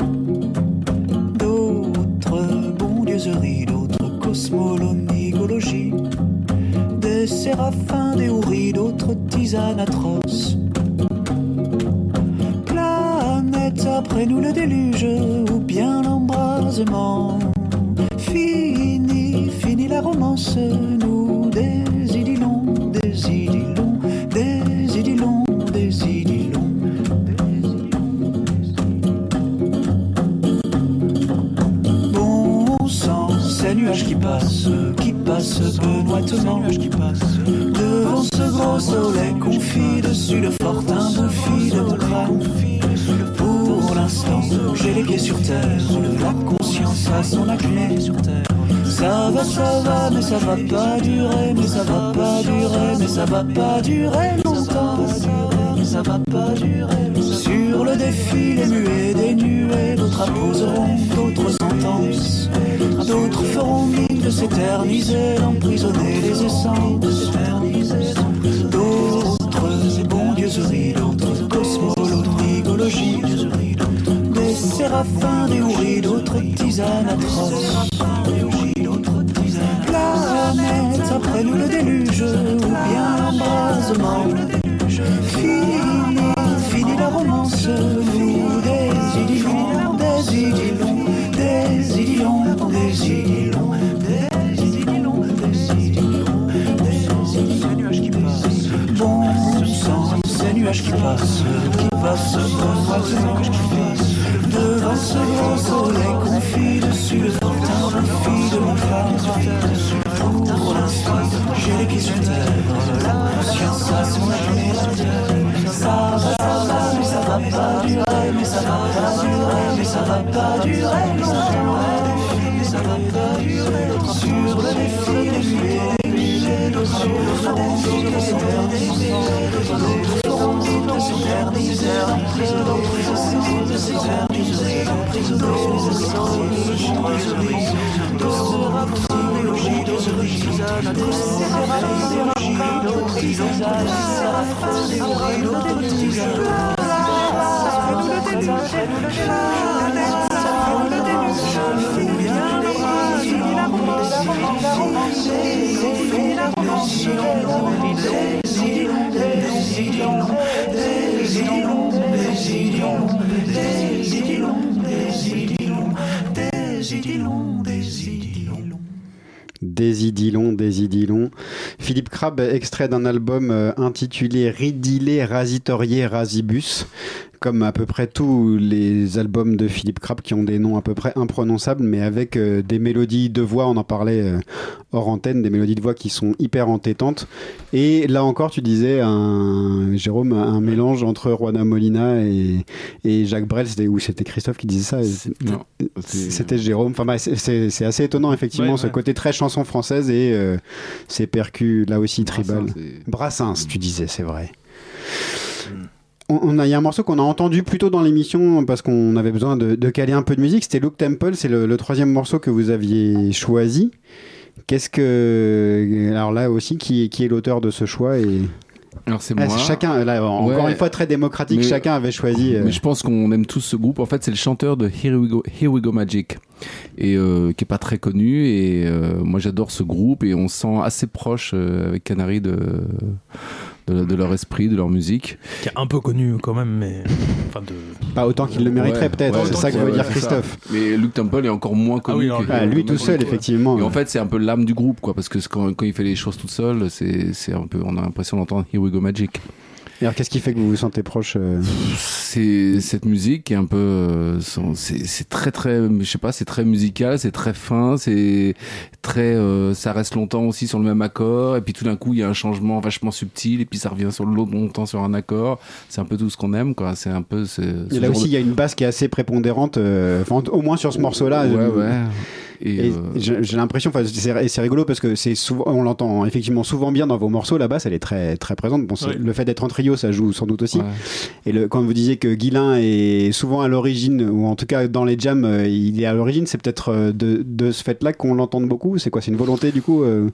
D'autres bondieuseries, d'autres cosmolonigologies. Des séraphins, des houris, d'autres tisanes atroces. Planète après nous le déluge, ou bien l'embrasement. Ça va pas durer, mais ça va pas durer, mais ça va pas durer longtemps. Mais ça va pas durer. Sur le défilé muet des nuées, d'autres apposeront d'autres sentences. D'autres feront mine de s'éterniser, d'emprisonner les essences. D'autres bondieuseries, d'autres cosmolothrigologie. Des séraphins, des houris, d'autres tisanes atroces. Fini, fini la romance, nous des idylons, des idylons, des idylons, des idylons, des des des ces nuages qui passent, qui passent, bon qui passent. Devant ce soleil confit dessus le confit de mon. Pour l'instant, j'ai les pieds la d'autres de s'éterniser, Des idylons, des idylons. Philippe Crabbe, extrait d'un album euh, intitulé Ridilé, Rasitorié, Rasibus. Comme à peu près tous les albums de Philippe Crabbe qui ont des noms à peu près imprononçables, mais avec euh, des mélodies de voix, on en parlait euh, hors antenne, des mélodies de voix qui sont hyper entêtantes. Et là encore, tu disais, un, Jérôme, un mélange entre Juana Molina et, et Jacques Brel, c'était où c'était Christophe qui disait ça non, C'était Jérôme. Enfin, bah, c'est- assez étonnant, effectivement, Ouais, ce ouais. côté très chanson française et euh, ces percus, là aussi, tribal. Brassens, Brassens, tu disais, c'est vrai. On, a, il y a un morceau qu'on a entendu plus tôt dans l'émission parce qu'on avait besoin de, de caler un peu de musique. C'était Luke Temple, c'est le, le troisième morceau que vous aviez choisi. Qu'est-ce que. Alors là aussi, qui, est- qui est l'auteur de ce choix et... Alors c'est Ah, chacun, là, encore Ouais. une fois, très démocratique, Mais- chacun avait choisi. euh, Mais je pense qu'on aime tous ce groupe. En fait, c'est le chanteur de Here We Go, Here We Go Magic, et euh, qui est pas très connu. Et euh, moi, j'adore ce groupe et on se sent assez proche avec Canary de, de de leur esprit, de leur musique. Qui est un peu connu quand même, mais. Enfin, de... Pas autant qu'il le mériterait, Ouais, peut-être. ouais, c'est ça que veut ouais, dire ça. Christophe. Mais Luke Temple est encore moins Ah oui, connu. alors, que Ah, lui que tout seul, effectivement. Et en fait, c'est un peu l'âme du groupe, quoi, parce que quand, quand il fait les choses tout seul, c'est c'est un peu, on a l'impression d'entendre Here We Go Magic. Et alors, qu'est-ce qui fait que vous vous sentez proche euh, C'est cette musique qui est un peu, euh, c'est très très, je sais pas, c'est très musical, c'est très fin, c'est très, euh, ça reste longtemps aussi sur le même accord, et puis tout d'un coup il y a un changement vachement subtil, et puis ça revient sur l'autre longtemps sur un accord. C'est un peu tout ce qu'on aime, quoi. C'est un peu. ce- ce Et là aussi, de- il y a une basse qui est assez prépondérante, euh, au moins sur ce morceau-là. Ouais, je- ouais. Et, Et euh, j'ai l'impression, enfin, c'est rigolo parce que c'est souvent, on l'entend effectivement souvent bien dans vos morceaux. La basse, elle est très très présente. Bon, Ouais. le fait d'être en trio, ça joue sans doute aussi. ouais. Et le, quand vous disiez que Guilin est souvent à l'origine, ou en tout cas dans les jams, euh, il est à l'origine, c'est peut-être euh, de, de ce fait-là qu'on l'entende beaucoup. C'est quoi C'est une volonté du coup euh,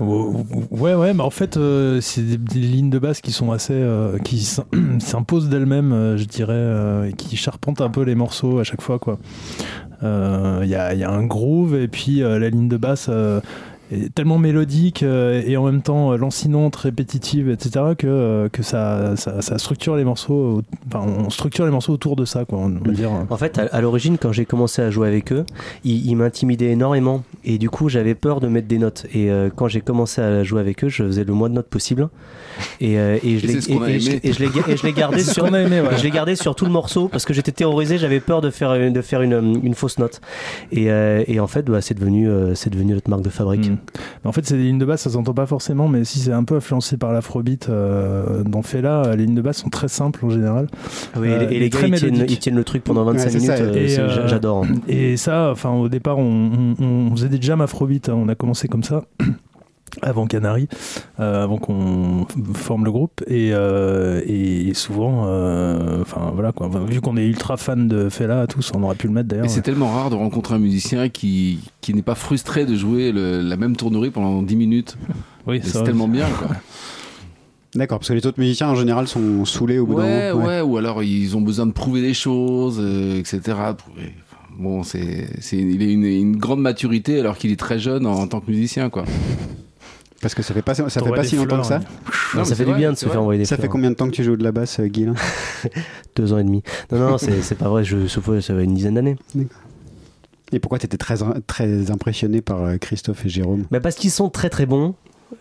Ouais, ouais, mais en fait, euh, c'est des, des lignes de basse qui sont assez. euh, qui s'im- s'imposent d'elles-mêmes, euh, je dirais, euh, et qui charpentent un peu les morceaux à chaque fois, quoi. Euh, Il y, a, y a un groove, et puis euh, la ligne de basse. Tellement mélodique euh, et en même temps euh, lancinante, répétitive, etc. que, euh, que ça, ça, ça structure les morceaux. Enfin, on structure les morceaux autour de ça, quoi. On va dire. En fait, à, à l'origine, quand j'ai commencé à jouer avec eux, ils, ils m'intimidaient énormément. Et du coup, j'avais peur de mettre des notes. Et euh, quand j'ai commencé à jouer avec eux, je faisais le moins de notes possible. Et, euh, et je et je- aimé. et je l'ai ga- et je l'ai gardé C'est ce sur aimé, ouais. je l'ai gardé sur tout le morceau parce que j'étais terrorisé. J'avais peur de faire une- de faire une, une fausse note. Et, euh, et en fait, bah, c'est devenu euh, c'est devenu notre marque de fabrique. Mm. Mais En fait, c'est des lignes de basse, ça s'entend pas forcément, mais si c'est un peu influencé par l'afrobeat euh, dans Fela, les lignes de basse sont très simples en général. Ah oui, et, Euh, les- et les très gars, ils tiennent, mélodiques. ils tiennent le truc pendant 25 Ouais, c'est minutes. euh, euh, J'adore. Et ça, enfin, au départ, on, on- on faisait des jams afrobeat. hein. On a commencé comme ça. Avant Canary, euh, avant qu'on forme le groupe, et, euh, et souvent, euh, enfin voilà quoi. Enfin, vu qu'on est ultra fan de Fela, tous, on aurait pu le mettre d'ailleurs. Et c'est tellement rare de rencontrer un musicien qui, qui n'est pas frustré de jouer le- la même tournerie pendant 10 minutes. Oui, c'est tellement bien, quoi. D'accord, parce que les autres musiciens en général sont saoulés au bout Ouais, d'un moment. ouais, ou alors ils ont besoin de prouver des choses, euh, etc. Prouver- Bon, c'est, c'est, il a une, une grande maturité alors qu'il est très jeune en, en tant que musicien, quoi. Parce que ça fait pas, ça fait pas si longtemps que ça. fleurs, Non, ça fait du bien de se faire envoyer des Ça fait combien de temps que tu joues de la basse, euh, Guy Deux ans et demi. Non, non, c'est c'est pas vrai. Je suppose ça va une dizaine d'années. Et pourquoi tu étais très, très impressionné par euh, Christophe et Jérôme? Bah parce qu'ils sont très très bons.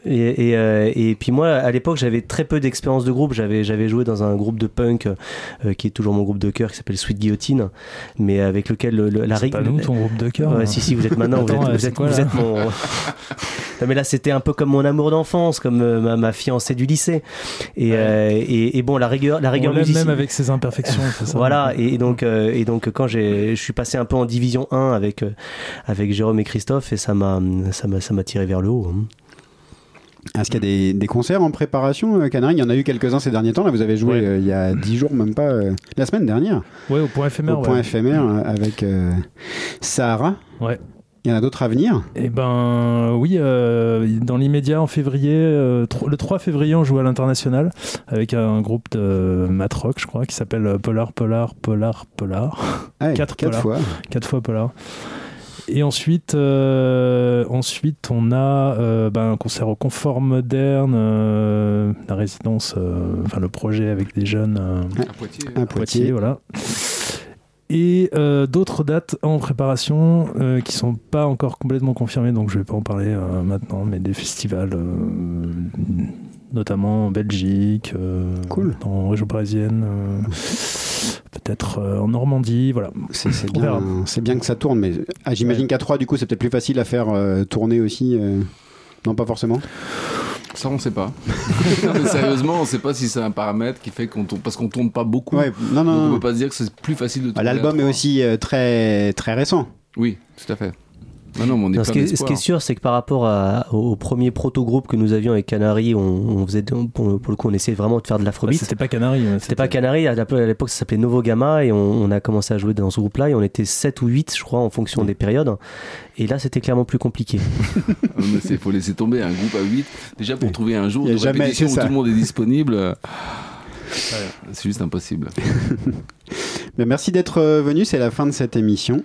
Et, et, euh, et puis moi, à l'époque, j'avais très peu d'expérience de groupe. J'avais j'avais joué dans un groupe de punk euh, qui est toujours mon groupe de cœur, qui s'appelle Sweet Guillotine, mais avec lequel le, le- la C'est pas nous, ton groupe de cœur. Ouais, hein. si si, vous êtes maintenant, vous êtes, vous c'est êtes, quoi, vous êtes mon. non mais là, c'était un peu comme mon amour d'enfance, comme euh, ma, ma fiancée du lycée. Et, et, et bon, la rigueur, la On rigueur musicale. même avec ses imperfections, c'est ça Voilà, et, donc, et donc quand j'ai, je suis passé un peu en division 1 avec, avec Jérôme et Christophe, et ça m'a, ça m'a, ça m'a tiré vers le haut. hein. Est-ce qu'il y a des, des concerts en préparation, euh, Canary? Il y en a eu quelques-uns ces derniers temps. Là, vous avez joué Ouais. euh, il y a 10 jours, même pas euh, la semaine dernière, Ouais, au point éphémère. au point ouais. éphémère avec euh, Sahara. Ouais. Il y en a d'autres à venir? Eh ben oui, euh, dans l'immédiat en février, euh, le 3 février, on joue à l'international avec un groupe de mat rock, je crois, qui s'appelle Polar, Polar, Polar, Polar. Ah, ouais, Quatre quatre fois. Quatre fois Polar. Et ensuite, euh, ensuite on a euh, ben, un concert au Confort Moderne, euh, la résidence, euh, enfin le projet avec des jeunes euh, À Poitiers. Un à Poitiers. Poitiers, voilà. Et euh, d'autres dates en préparation euh, qui sont pas encore complètement confirmées, donc je vais pas en parler euh, maintenant, mais des festivals, euh, notamment en Belgique, euh, Cool. en région parisienne, euh, peut-être euh, en Normandie, voilà. C'est c'est bien, que ça tourne, mais ah, j'imagine qu'à 3, du coup, c'est peut-être plus facile à faire euh, tourner aussi. euh, Non, pas forcément? Ça, on sait pas. Non, mais sérieusement, on sait pas si c'est un paramètre qui fait qu'on tourne, parce qu'on tourne pas beaucoup. Ouais, non, non, Donc on peut pas se dire que c'est plus facile de Bah, tourner. L'album est aussi euh, très, très récent. Oui, tout à fait. Non, non, mais on est Non, ce, qui est, ce d'espoir. qui est sûr, c'est que par rapport à- au, au premier proto-groupe que nous avions avec Canary, on, on faisait, on- pour, pour le coup, on essayait vraiment de faire de Bah, l'afrobeat. c'était pas Canary. hein, C'était pas Canary, à l'époque ça s'appelait Novo Gamma et on, on a commencé à jouer dans ce groupe-là et on était 7 ou 8, je crois, en fonction des périodes. Et là, c'était clairement plus compliqué. Ah, c'est- faut laisser tomber un groupe à 8. Déjà, pour trouver un jour Il de jamais- répétition où ça. tout le monde est disponible, euh, c'est juste impossible. Mais merci d'être euh, venu, c'est la fin de cette émission.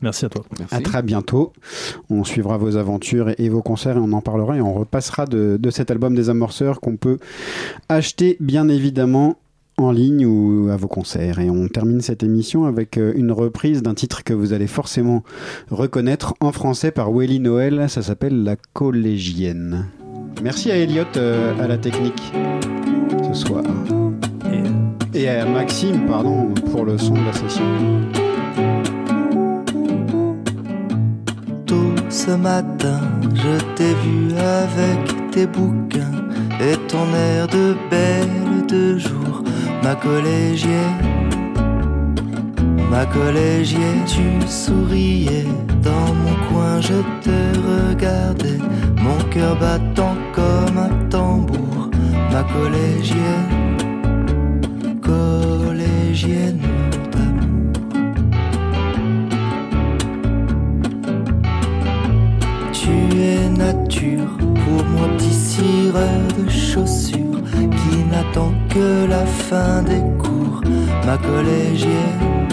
Merci à toi. Merci. À très bientôt. On suivra vos aventures et, et vos concerts et on en parlera et on repassera de, de cet album des Amorceurs qu'on peut acheter bien évidemment en ligne ou à vos concerts. Et on termine cette émission avec euh, une reprise d'un titre que vous allez forcément reconnaître en français par Welly Noël. Ça s'appelle La Collégienne. Merci à Elliot euh, à la technique ce soir. Et à Maxime, pardon, pour le son de la session. Ce matin, je t'ai vu avec tes bouquins et ton air de belle de jour, ma collégienne. Ma collégienne, tu souriais dans mon coin, je te regardais, mon cœur battant comme un tambour. Ma collégienne, collégienne Nature pour moi, petit cireur de chaussures qui n'attend que la fin des cours, ma collégienne.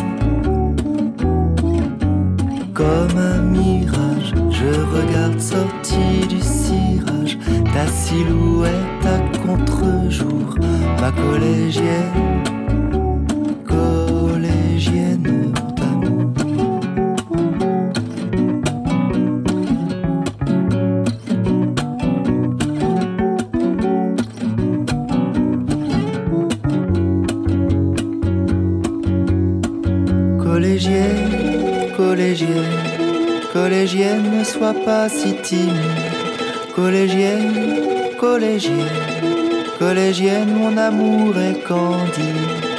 Comme un mirage, Je regarde sorti du cirage. Ta silhouette à contre-jour, ma collégienne, collégienne pas si timide. Collégienne, collégienne, collégienne, mon amour est candide.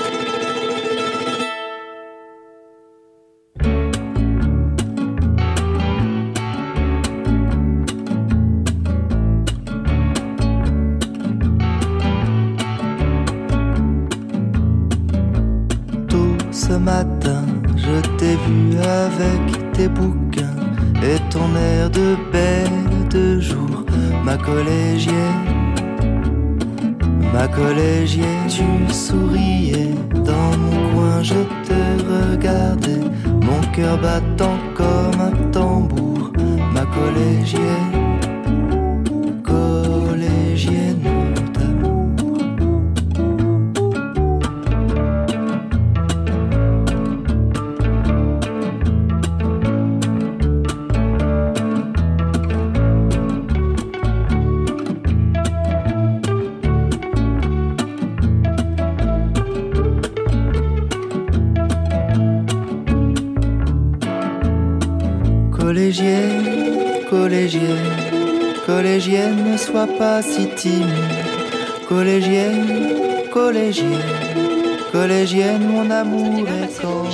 Ce matin, je t'ai vu avec tes bouquins et ton air de belle de jour, ma collégienne. Ma collégienne, tu souriais dans mon coin, je te regardais, mon cœur battant comme un tambour, ma collégienne. Collégienne timide. Collégienne, collégienne, collégienne, mon amour est quand.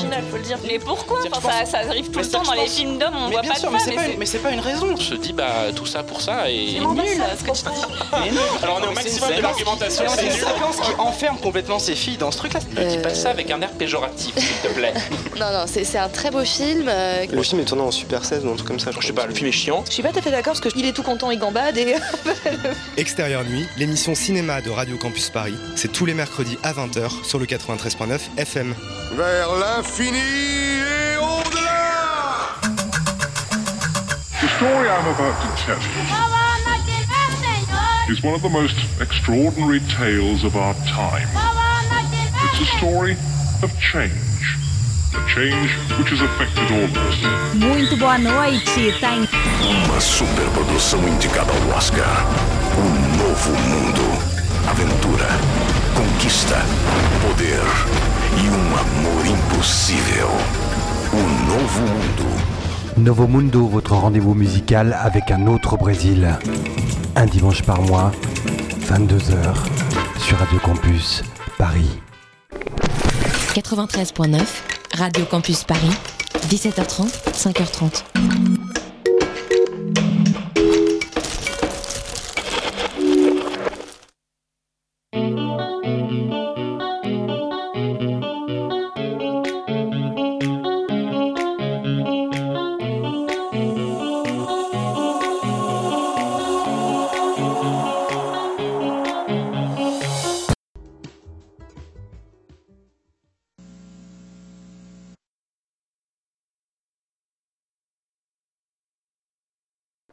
Le dire. Mais pourquoi enfin, ça, ça arrive tout le temps dans les films d'hommes, on Mais voit bien pas sûr, de mais femmes. c'est pas, une- mais c'est pas une raison. On se dit, bah, tout ça pour ça et. C'est nul ce que tu dis. Mais non Alors on est au maximum de l'argumentation. C'est une séquence qui enferme complètement ces filles dans ce truc-là. Ne dis pas ça avec un air péjoratif, s'il te plaît. Non, non, c'est c'est un très beau film. euh, Le film est tourné en Super 16 ou un truc comme ça. Je sais pas, le film est chiant. Je suis pas tout à fait d'accord parce qu'il est tout content, il gambade et. Extérieur Nuit, l'émission cinéma de Radio Campus Paris, c'est tous les mercredis à 20h sur le 93.9 FM. Vers l'infini et au-delà The story I'm about to tell you is one of the most extraordinary tales of our time. It's a story of change, a change which has affected all of us. Muito boa noite, tá em Uma superprodução indicada ao Oscar. Um novo mundo. Aventura, conquista, poder e um amor impossível. O novo mundo. Novo Mundo, votre rendez-vous musical avec un autre Brésil. Un dimanche par mois, 22h, sur Radio Campus, Paris. 93.9, Radio Campus Paris, 17h30, 5h30.